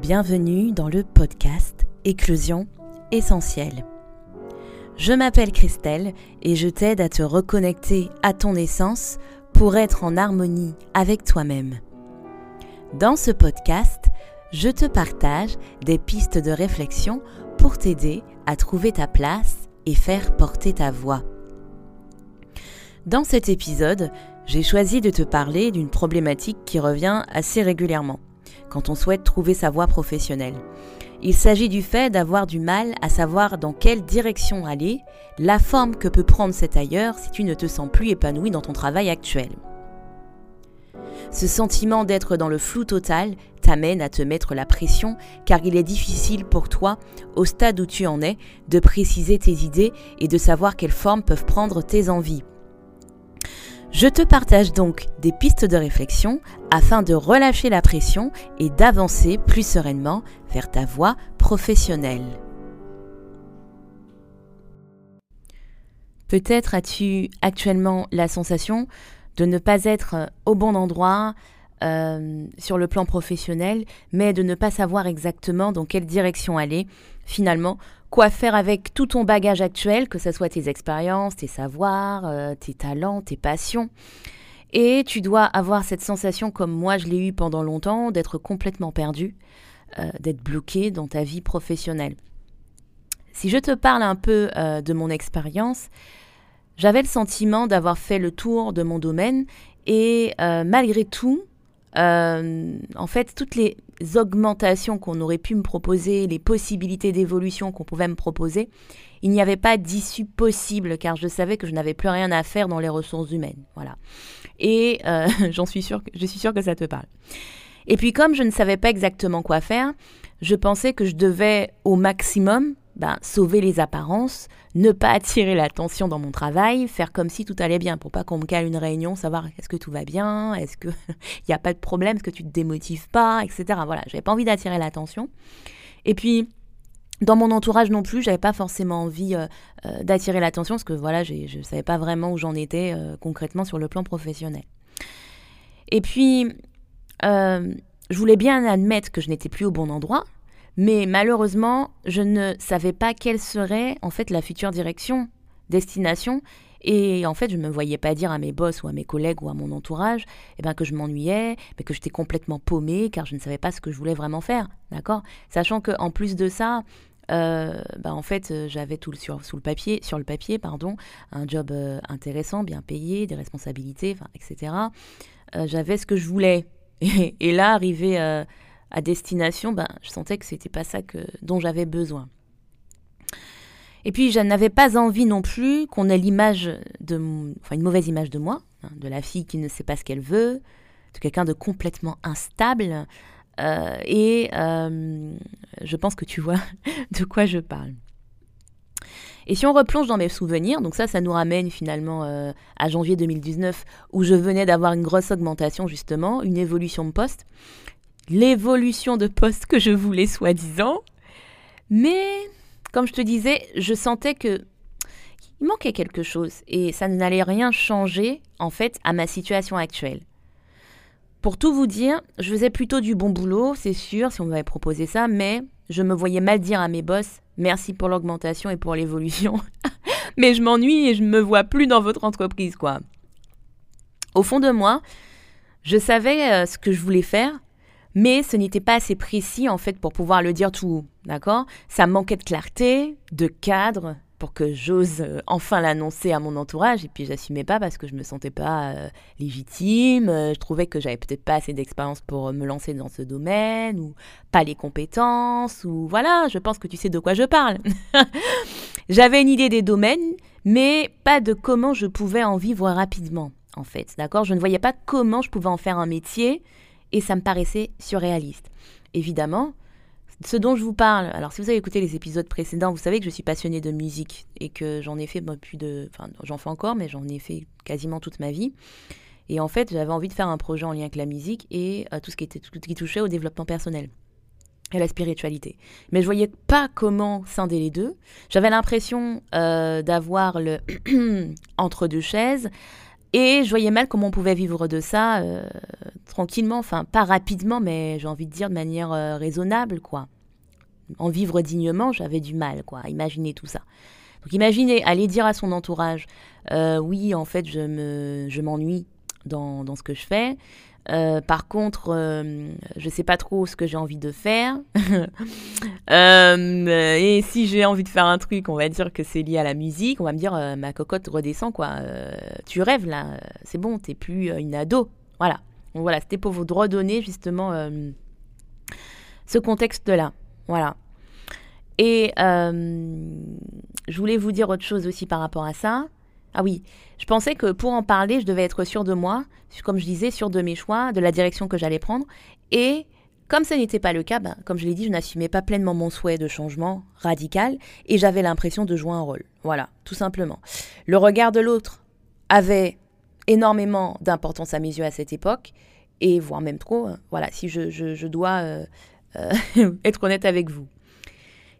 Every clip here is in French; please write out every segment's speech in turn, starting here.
Bienvenue dans le podcast Éclosion essentielle. Je m'appelle Christelle et je t'aide à te reconnecter à ton essence pour être en harmonie avec toi-même. Dans ce podcast, je te partage des pistes de réflexion pour t'aider à trouver ta place et faire porter ta voix. Dans cet épisode, j'ai choisi de te parler d'une problématique qui revient assez régulièrement quand on souhaite trouver sa voie professionnelle. Il s'agit du fait d'avoir du mal à savoir dans quelle direction aller, la forme que peut prendre cet ailleurs si tu ne te sens plus épanoui dans ton travail actuel. Ce sentiment d'être dans le flou total t'amène à te mettre la pression car il est difficile pour toi, au stade où tu en es, de préciser tes idées et de savoir quelles formes peuvent prendre tes envies. Je te partage donc des pistes de réflexion afin de relâcher la pression et d'avancer plus sereinement vers ta voie professionnelle. Peut-être as-tu actuellement la sensation de ne pas être au bon endroit euh, sur le plan professionnel, mais de ne pas savoir exactement dans quelle direction aller finalement quoi faire avec tout ton bagage actuel, que ce soit tes expériences, tes savoirs, euh, tes talents, tes passions. Et tu dois avoir cette sensation, comme moi je l'ai eu pendant longtemps, d'être complètement perdu, euh, d'être bloqué dans ta vie professionnelle. Si je te parle un peu euh, de mon expérience, j'avais le sentiment d'avoir fait le tour de mon domaine et malgré tout, en fait, toutes les augmentations qu'on aurait pu me proposer, les possibilités d'évolution qu'on pouvait me proposer, il n'y avait pas d'issue possible car je savais que je n'avais plus rien à faire dans les ressources humaines. Voilà. Et euh, j'en suis sûre, je suis sûre que ça te parle. Et puis comme je ne savais pas exactement quoi faire, je pensais que je devais au maximum ben, sauver les apparences, ne pas attirer l'attention dans mon travail, faire comme si tout allait bien pour pas qu'on me cale une réunion, savoir est-ce que tout va bien, est-ce qu'il n'y a pas de problème, est-ce que tu te démotives pas, etc. Voilà, j'avais pas envie d'attirer l'attention. Et puis, dans mon entourage non plus, j'avais pas forcément envie euh, euh, d'attirer l'attention parce que voilà, je savais pas vraiment où j'en étais euh, concrètement sur le plan professionnel. Et puis, je voulais bien admettre que je n'étais plus au bon endroit, mais malheureusement, je ne savais pas quelle serait en fait la future direction, destination. Et en fait, je ne me voyais pas dire à mes boss ou à mes collègues ou à mon entourage eh ben, que je m'ennuyais, mais que j'étais complètement paumée car je ne savais pas ce que je voulais vraiment faire. D'accord? Sachant qu'en plus de ça, euh, bah, en fait, euh, j'avais tout sur, sous le papier, sur le papier, pardon, un job euh, intéressant, bien payé, des responsabilités, etc. j'avais ce que je voulais. Et, là, arrivé à destination, ben, je sentais que c'était pas ça que, dont j'avais besoin. Et puis, je n'avais pas envie non plus qu'on ait l'image de, enfin, une mauvaise image de moi, hein, de la fille qui ne sait pas ce qu'elle veut, de quelqu'un de complètement instable. Euh, et euh, je pense que tu vois de quoi je parle. Et si on replonge dans mes souvenirs, donc ça, ça nous ramène finalement euh, à janvier 2019, où je venais d'avoir une grosse augmentation justement, une évolution de poste l'évolution de poste que je voulais soi-disant. Mais, comme je te disais, je sentais que il manquait quelque chose et ça n'allait rien changer en fait à ma situation actuelle. Pour tout vous dire, je faisais plutôt du bon boulot, c'est sûr, si on m'avait proposé ça, mais je me voyais mal dire à mes boss merci pour l'augmentation et pour l'évolution. mais je m'ennuie et je me vois plus dans votre entreprise, quoi. Au fond de moi, je savais euh, ce que je voulais faire, mais ce n'était pas assez précis en fait pour pouvoir le dire tout haut, d'accord? Ça manquait de clarté, de cadre pour que j'ose euh, enfin l'annoncer à mon entourage. Et puis j'assumais pas parce que je me sentais pas euh, légitime, euh, je trouvais que j'avais peut-être pas assez d'expérience pour me lancer dans ce domaine ou pas les compétences ou voilà, je pense que tu sais de quoi je parle. j'avais une idée des domaines mais pas de comment je pouvais en vivre rapidement en fait, d'accord? Je ne voyais pas comment je pouvais en faire un métier et ça me paraissait surréaliste. Évidemment, ce dont je vous parle, alors si vous avez écouté les épisodes précédents, vous savez que je suis passionnée de musique et que j'en ai fait plus de... Enfin, j'en fais encore, mais j'en ai fait quasiment toute ma vie. Et en fait, j'avais envie de faire un projet en lien avec la musique et euh, tout ce qui, touchait au développement personnel et la spiritualité. Mais je voyais pas comment scinder les deux. J'avais l'impression euh, d'avoir le entre deux chaises, Et je voyais mal comment on pouvait vivre de ça tranquillement, enfin pas rapidement, mais j'ai envie de dire de manière raisonnable, quoi. En vivre dignement, j'avais du mal, quoi, à imaginer tout ça. Donc imaginez, aller dire à son entourage, oui, en fait, je me, je m'ennuie dans, dans, ce que je fais. Euh, par contre, euh, je ne sais pas trop ce que j'ai envie de faire. Euh, et si j'ai envie de faire un truc, on va dire que c'est lié à la musique, on va me dire ma cocotte redescend quoi. tu rêves là, c'est bon, t'es plus une ado. Voilà. Donc voilà, c'était pour vous redonner justement ce contexte-là. Voilà. Et je voulais vous dire autre chose aussi par rapport à ça. Ah oui, je pensais que pour en parler, je devais être sûre de moi, comme je disais, sûre de mes choix, de la direction que j'allais prendre. Et comme ce n'était pas le cas, ben, comme je l'ai dit, je n'assumais pas pleinement mon souhait de changement radical et j'avais l'impression de jouer un rôle. Voilà, tout simplement. Le regard de l'autre avait énormément d'importance à mes yeux à cette époque et voire même trop. Hein. Voilà, si je, dois euh, euh, être honnête avec vous.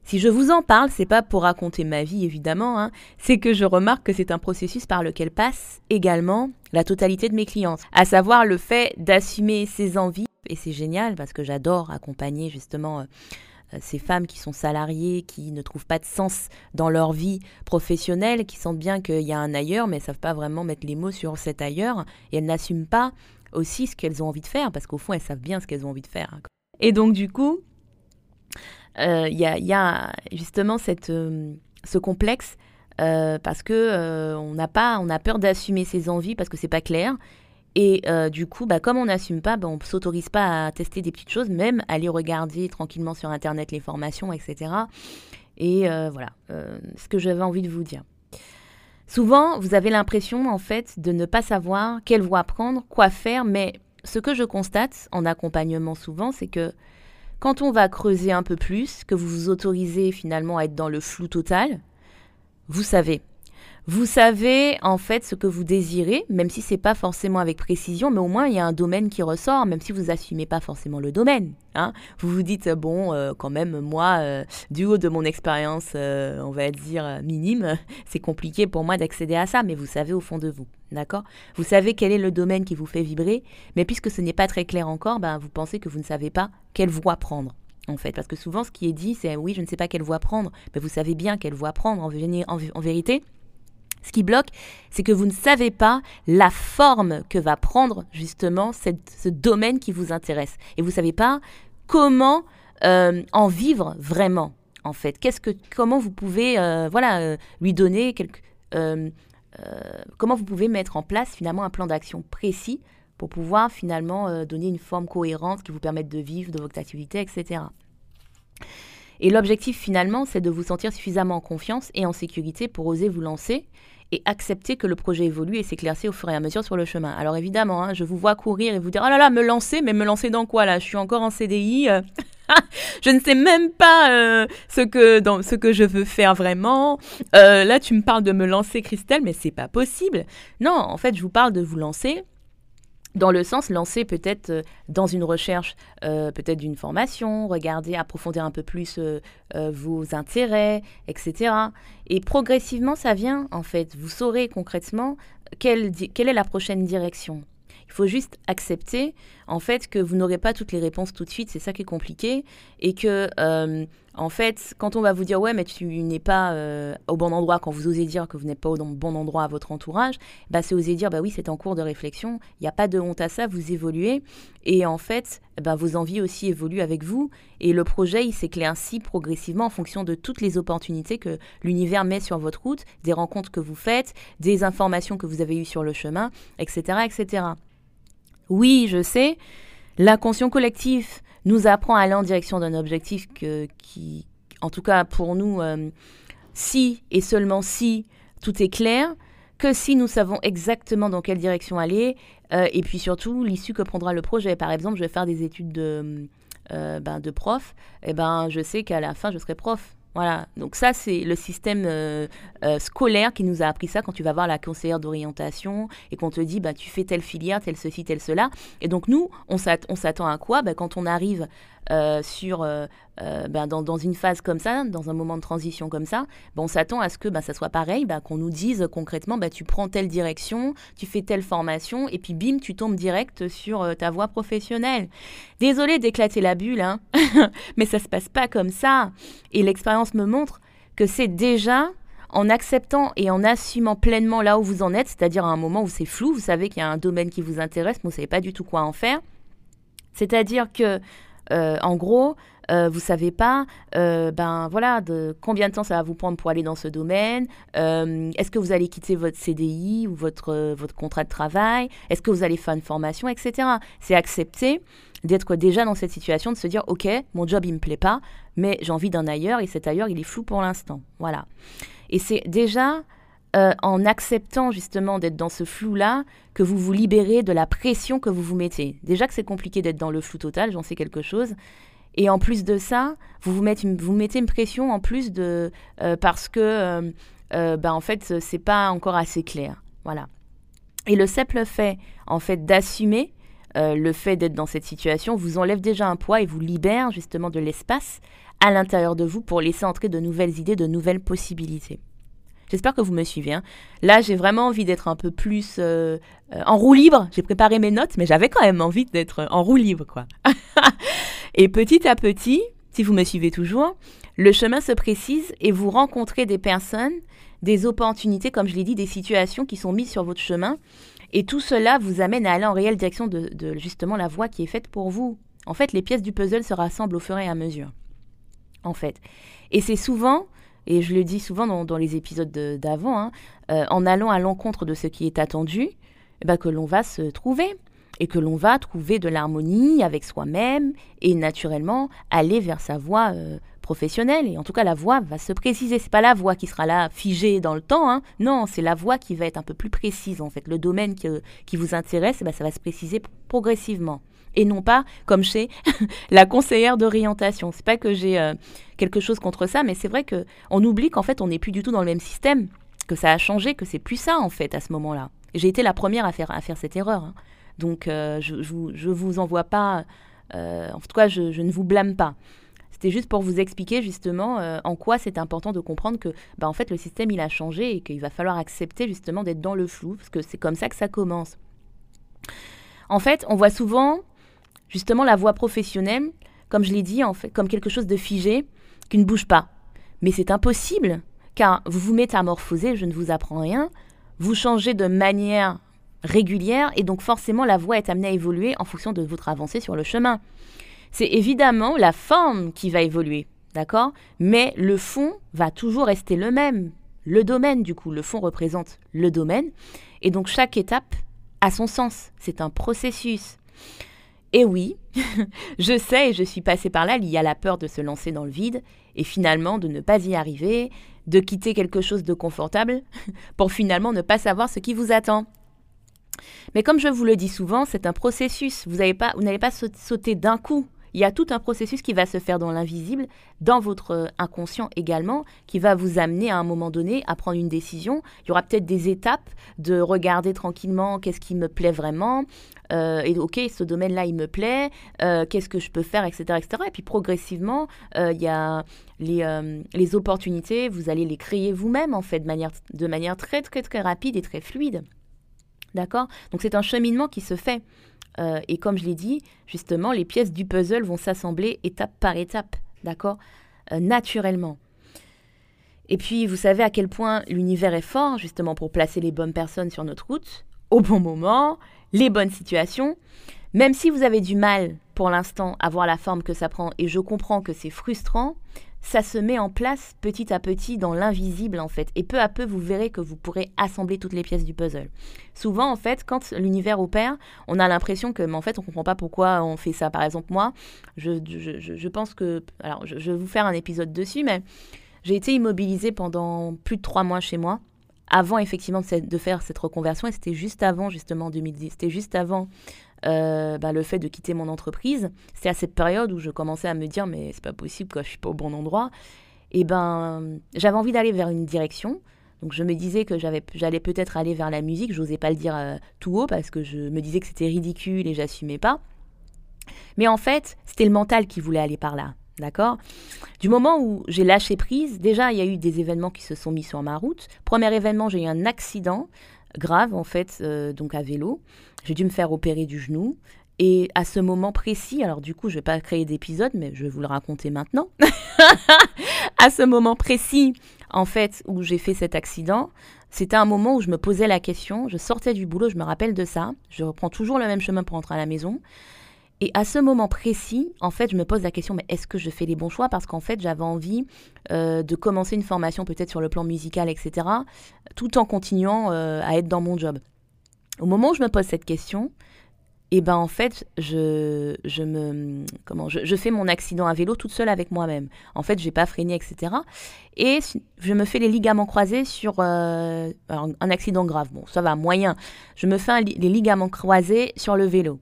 Si je vous en parle, c'est pas pour raconter ma vie évidemment, hein. c'est que je remarque que c'est un processus par lequel passe également la totalité de mes clientes, à savoir le fait d'assumer ses envies et c'est génial parce que j'adore accompagner justement euh, euh, ces femmes qui sont salariées, qui ne trouvent pas de sens dans leur vie professionnelle, qui sentent bien qu'il y a un ailleurs, mais ne savent pas vraiment mettre les mots sur cet ailleurs, et elles n'assument pas aussi ce qu'elles ont envie de faire, parce qu'au fond, elles savent bien ce qu'elles ont envie de faire. Hein. Et donc, du coup, il euh, y, a, justement cette, euh, ce complexe euh, parce que on a pas, on a peur d'assumer ses envies parce que c'est pas clair. Et du coup, bah, comme on n'assume pas, bah, on ne s'autorise pas à tester des petites choses, même aller regarder tranquillement sur Internet les formations, etc. Et voilà, ce que j'avais envie de vous dire. Souvent, vous avez l'impression, en fait, de ne pas savoir quelle voie prendre, quoi faire, mais ce que je constate en accompagnement souvent, c'est que quand on va creuser un peu plus, que vous vous autorisez finalement à être dans le flou total, vous savez. Vous savez en fait ce que vous désirez, même si c'est pas forcément avec précision, mais au moins il y a un domaine qui ressort, même si vous assumez pas forcément le domaine. Hein. Vous vous dites bon, euh, quand même moi, euh, du haut de mon expérience, euh, on va dire minime, c'est compliqué pour moi d'accéder à ça, mais vous savez au fond de vous, d'accord? Vous savez quel est le domaine qui vous fait vibrer, mais puisque ce n'est pas très clair encore, ben, vous pensez que vous ne savez pas quelle voie prendre en fait. Parce que souvent, ce qui est dit, c'est oui, je ne sais pas quelle voie prendre. Mais vous savez bien quelle voie prendre en, en vérité. Ce qui bloque, c'est que vous ne savez pas la forme que va prendre justement ce domaine qui vous intéresse. Et vous ne savez pas comment euh, en vivre vraiment, en fait. Qu'est-ce que, comment vous pouvez euh, voilà, euh, lui donner quelque, comment vous pouvez mettre en place finalement un plan d'action précis pour pouvoir finalement donner une forme cohérente qui vous permette de vivre de votre activité, etc. Et l'objectif finalement, c'est de vous sentir suffisamment en confiance et en sécurité pour oser vous lancer et accepter que le projet évolue et s'éclaircit au fur et à mesure sur le chemin. Alors évidemment, hein, je vous vois courir et vous dire, oh là là, me lancer, mais me lancer dans quoi là? Je suis encore en CDI. Euh. je ne sais même pas euh, ce, que, dans, ce que je veux faire vraiment. Euh, là, tu me parles de me lancer, Christelle, mais c'est pas possible. Non, en fait, je vous parle de vous lancer dans le sens lancer peut-être euh, dans une recherche, euh, peut-être d'une formation, regarder, approfondir un peu plus euh, vos intérêts, etc. Et progressivement, ça vient, en fait. Vous saurez concrètement quelle, quelle est la prochaine direction. Il faut juste accepter, en fait, que vous n'aurez pas toutes les réponses tout de suite. C'est ça qui est compliqué. Et que, euh, en fait, quand on va vous dire, ouais, mais tu n'es pas euh, au bon endroit, quand vous osez dire que vous n'êtes pas au bon endroit à votre entourage, bah, c'est oser dire, bah oui, c'est en cours de réflexion. Il n'y a pas de honte à ça, vous évoluez. Et en fait, bah, vos envies aussi évoluent avec vous. Et le projet, il s'éclaircit progressivement en fonction de toutes les opportunités que l'univers met sur votre route, des rencontres que vous faites, des informations que vous avez eues sur le chemin, etc., etc. Oui, je sais, l'inconscient collectif nous apprend à aller en direction d'un objectif qui, en tout cas pour nous, euh, si et seulement si tout est clair, que si nous savons exactement dans quelle direction aller, euh, et puis surtout l'issue que prendra le projet. Par exemple, je vais faire des études de, euh, ben, de prof, et eh ben, je sais qu'à la fin, je serai prof. Voilà, donc ça c'est le système euh, euh, scolaire qui nous a appris ça quand tu vas voir la conseillère d'orientation et qu'on te dit bah tu fais telle filière, telle ceci, tel cela. Et donc nous, on s'attend à quoi? Bah, Quand on arrive euh, sur, euh, ben, dans, une phase comme ça, dans un moment de transition comme ça, ben, on s'attend à ce que ben, ça soit pareil, ben, qu'on nous dise concrètement, ben, tu prends telle direction, tu fais telle formation, et puis bim, tu tombes direct sur ta voie professionnelle. Désolée d'éclater la bulle, hein, mais ça se passe pas comme ça. Et l'expérience me montre que c'est déjà en acceptant et en assumant pleinement là où vous en êtes, c'est-à-dire à un moment où c'est flou, vous savez qu'il y a un domaine qui vous intéresse, mais vous ne savez pas du tout quoi en faire. C'est-à-dire que, euh, en gros, euh, vous savez pas, euh, ben voilà, de combien de temps ça va vous prendre pour aller dans ce domaine. Euh, est-ce que vous allez quitter votre CDI ou votre votre contrat de travail? Est-ce que vous allez faire une formation, etc. C'est accepter d'être déjà dans cette situation, de se dire ok, mon job il me plaît pas, mais j'ai envie d'un ailleurs et cet ailleurs il est flou pour l'instant. Voilà. Et c'est déjà euh, en acceptant justement d'être dans ce flou-là que vous vous libérez de la pression que vous vous mettez. Déjà que c'est compliqué d'être dans le flou total, j'en sais quelque chose. Et en plus de ça, vous vous mettez une, pression en plus de euh, parce que euh, ben en fait c'est pas encore assez clair. Voilà. Et le simple fait en fait d'assumer le fait d'être dans cette situation vous enlève déjà un poids et vous libère justement de l'espace à l'intérieur de vous pour laisser entrer de nouvelles idées, de nouvelles possibilités. J'espère que vous me suivez. Hein. Là, j'ai vraiment envie d'être un peu plus euh, euh, en roue libre. J'ai préparé mes notes, mais j'avais quand même envie d'être en roue libre, quoi. et petit à petit, si vous me suivez toujours, le chemin se précise et vous rencontrez des personnes, des opportunités, comme je l'ai dit, des situations qui sont mises sur votre chemin. Et tout cela vous amène à aller en réelle direction de, de justement la voie qui est faite pour vous. En fait, les pièces du puzzle se rassemblent au fur et à mesure en fait. Et c'est souvent, et je le dis souvent dans, les épisodes d'avant, hein, euh, en allant à l'encontre de ce qui est attendu, eh ben, que l'on va se trouver. Et que l'on va trouver de l'harmonie avec soi-même et naturellement aller vers sa voie euh, professionnelle. Et en tout cas, la voie va se préciser. C'est pas la voie qui sera là figée dans le temps. Hein. Non, c'est la voie qui va être un peu plus précise en fait. Le domaine qui vous intéresse, eh ben, ça va se préciser progressivement et non pas comme chez la conseillère d'orientation. C'est pas que j'ai euh, quelque chose contre ça, mais c'est vrai que on oublie qu'en fait on n'est plus du tout dans le même système, que ça a changé, que c'est plus ça en fait à ce moment-là. J'ai été la première à faire à faire cette erreur, hein. donc euh, je, je, vous envoie pas, euh, en tout cas je, ne vous blâme pas. C'était juste pour vous expliquer justement en quoi c'est important de comprendre que bah, en fait le système il a changé et qu'il va falloir accepter justement d'être dans le flou parce que c'est comme ça que ça commence. En fait, on voit souvent justement la voie professionnelle, comme je l'ai dit, comme quelque chose de figé, qui ne bouge pas. Mais c'est impossible, car vous vous métamorphosez, je ne vous apprends rien, vous changez de manière régulière, et donc forcément la voie est amenée à évoluer en fonction de votre avancée sur le chemin. C'est évidemment la forme qui va évoluer, d'accord? Mais le fond va toujours rester le même. Le domaine, du coup, le fond représente le domaine, et donc chaque étape a son sens. C'est un processus. Et oui, je sais je suis passée par là, il y a la peur de se lancer dans le vide et finalement de ne pas y arriver, de quitter quelque chose de confortable pour finalement ne pas savoir ce qui vous attend. Mais comme je vous le dis souvent, c'est un processus. Vous n'allez pas, pas sauter d'un coup il y a tout un processus qui va se faire dans l'invisible, dans votre euh, inconscient également, qui va vous amener à un moment donné à prendre une décision. Il y aura peut-être des étapes de regarder tranquillement qu'est-ce qui me plaît vraiment. Euh, et ok, ce domaine-là, il me plaît. Euh, qu'est-ce que je peux faire, etc., etc. Et puis progressivement, il y a les, les, opportunités. Vous allez les créer vous-même en fait de manière, de manière très très très rapide et très fluide. D'accord? Donc c'est un cheminement qui se fait. Euh, et comme je l'ai dit, justement, les pièces du puzzle vont s'assembler étape par étape, d'accord? Euh, Naturellement. Et puis, vous savez à quel point l'univers est fort, justement, pour placer les bonnes personnes sur notre route, au bon moment, les bonnes situations. Même si vous avez du mal, pour l'instant, à voir la forme que ça prend, et je comprends que c'est frustrant, ça se met en place petit à petit dans l'invisible en fait. Et peu à peu, vous verrez que vous pourrez assembler toutes les pièces du puzzle. Souvent, en fait, quand l'univers opère, on a l'impression que, mais en fait, on ne comprend pas pourquoi on fait ça. Par exemple, moi, je, je, pense que... Alors, je, vais vous faire un épisode dessus, mais j'ai été immobilisée pendant plus de trois mois chez moi avant effectivement de, faire cette reconversion et c'était juste avant justement 2010 c'était juste avant euh, bah, le fait de quitter mon entreprise. C'est à cette période où je commençais à me dire mais c'est pas possible que je suis pas au bon endroit. Et ben j'avais envie d'aller vers une direction. Donc je me disais que j'allais peut-être aller vers la musique. J'osais pas le dire euh, tout haut parce que je me disais que c'était ridicule et j'assumais pas. Mais en fait, c'était le mental qui voulait aller par là. D'accord? Du moment où j'ai lâché prise, déjà, il y a eu des événements qui se sont mis sur ma route. Premier événement, j'ai eu un accident grave, en fait, euh, donc à vélo. J'ai dû me faire opérer du genou. Et à ce moment précis, alors du coup, je ne vais pas créer d'épisode, mais je vais vous le raconter maintenant. à ce moment précis, en fait, où j'ai fait cet accident, c'était un moment où je me posais la question. Je sortais du boulot, je me rappelle de ça. Je reprends toujours le même chemin pour rentrer à la maison. Et à ce moment précis, en fait, je me pose la question, mais est-ce que je fais les bons choix? Parce qu'en fait, j'avais envie euh, de commencer une formation peut-être sur le plan musical, etc., tout en continuant euh, à être dans mon job. Au moment où je me pose cette question, et ben en fait, je, je me comment je, fais mon accident à vélo toute seule avec moi-même. En fait, j'ai pas freiné, etc. Et je me fais les ligaments croisés sur euh, un accident grave. Bon, ça va moyen. Je me fais les ligaments croisés sur le vélo.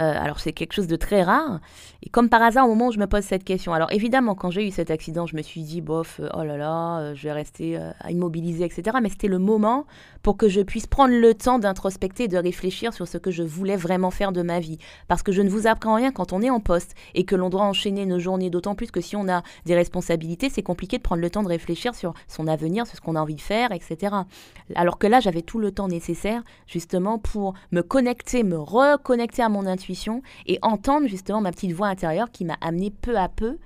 Euh, alors c'est quelque chose de très rare. Et comme par hasard, au moment où je me pose cette question, alors évidemment, quand j'ai eu cet accident, je me suis dit, bof, euh, oh là là, euh, je vais rester immobilisé, etc. Mais c'était le moment pour que je puisse prendre le temps d'introspecter, de réfléchir sur ce que je voulais vraiment faire de ma vie. Parce que je ne vous apprends rien quand on est en poste et que l'on doit enchaîner nos journées, d'autant plus que si on a des responsabilités, c'est compliqué de prendre le temps de réfléchir sur son avenir, sur ce qu'on a envie de faire, etc. Alors que là, j'avais tout le temps nécessaire justement pour me connecter, me reconnecter à mon intuition et entendre justement ma petite voix intérieure qui m'a amené peu à peu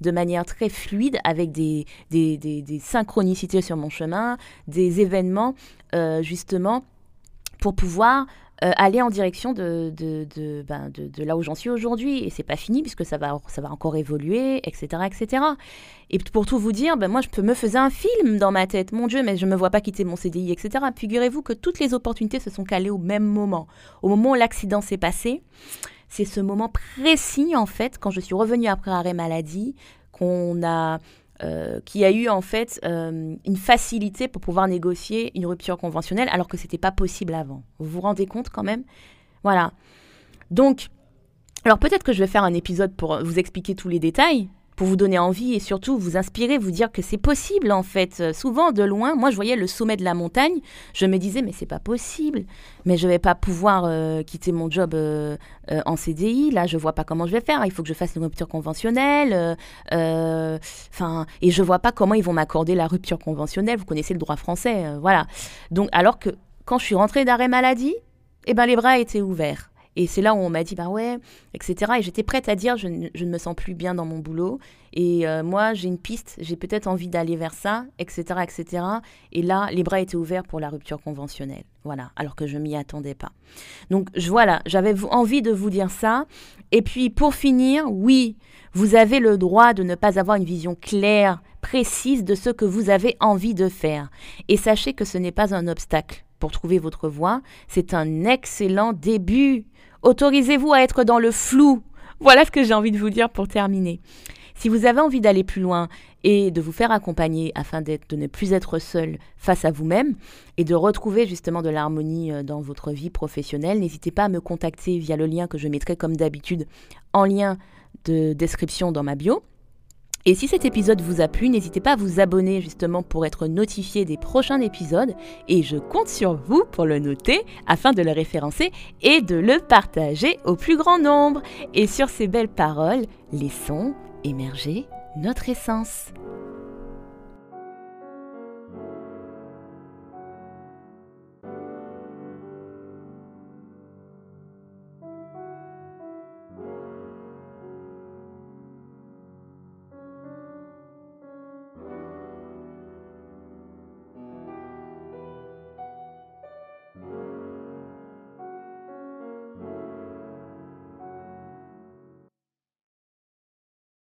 de manière très fluide avec des, des, synchronicités sur mon chemin, des événements euh, justement pour pouvoir euh, aller en direction de, de, ben de, là où j'en suis aujourd'hui. Et c'est pas fini puisque ça va, ça va encore évoluer, etc., etc. Et pour tout vous dire, ben moi, je peux me faire un film dans ma tête. Mon Dieu, mais je me vois pas quitter mon CDI, etc. Figurez-vous que toutes les opportunités se sont calées au même moment. Au moment où l'accident s'est passé, c'est ce moment précis, en fait, quand je suis revenue après arrêt maladie, qu'on a euh, qui a eu en fait euh, une facilité pour pouvoir négocier une rupture conventionnelle alors que c'était pas possible avant. Vous vous rendez compte quand même? Voilà. Donc, alors peut-être que je vais faire un épisode pour vous expliquer tous les détails, pour vous donner envie et surtout vous inspirer, vous dire que c'est possible en fait. Euh, souvent de loin, moi je voyais le sommet de la montagne, je me disais mais c'est pas possible, mais je vais pas pouvoir euh, quitter mon job euh, en CDI, là je vois pas comment je vais faire, il faut que je fasse une rupture conventionnelle, enfin et je vois pas comment ils vont m'accorder la rupture conventionnelle. Vous connaissez le droit français, voilà. Donc alors que quand je suis rentrée d'arrêt maladie, eh ben les bras étaient ouverts. Et c'est là où on m'a dit, bah ouais, etc. Et j'étais prête à dire, je, ne me sens plus bien dans mon boulot. Et euh, moi, j'ai une piste, j'ai peut-être envie d'aller vers ça, etc., etc. Et là, les bras étaient ouverts pour la rupture conventionnelle. Voilà, alors que je m'y attendais pas. Donc voilà, j'avais envie de vous dire ça. Et puis pour finir, oui, vous avez le droit de ne pas avoir une vision claire, précise de ce que vous avez envie de faire. Et sachez que ce n'est pas un obstacle pour trouver votre voie, c'est un excellent début. Autorisez-vous à être dans le flou. Voilà ce que j'ai envie de vous dire pour terminer. Si vous avez envie d'aller plus loin et de vous faire accompagner afin de ne plus être seul face à vous-même et de retrouver justement de l'harmonie euh, dans votre vie professionnelle, n'hésitez pas à me contacter via le lien que je mettrai comme d'habitude en lien de description dans ma bio. Et si cet épisode vous a plu, n'hésitez pas à vous abonner justement pour être notifié des prochains épisodes et je compte sur vous pour le noter afin de le référencer et de le partager au plus grand nombre. Et sur ces belles paroles, laissons émerger notre essence.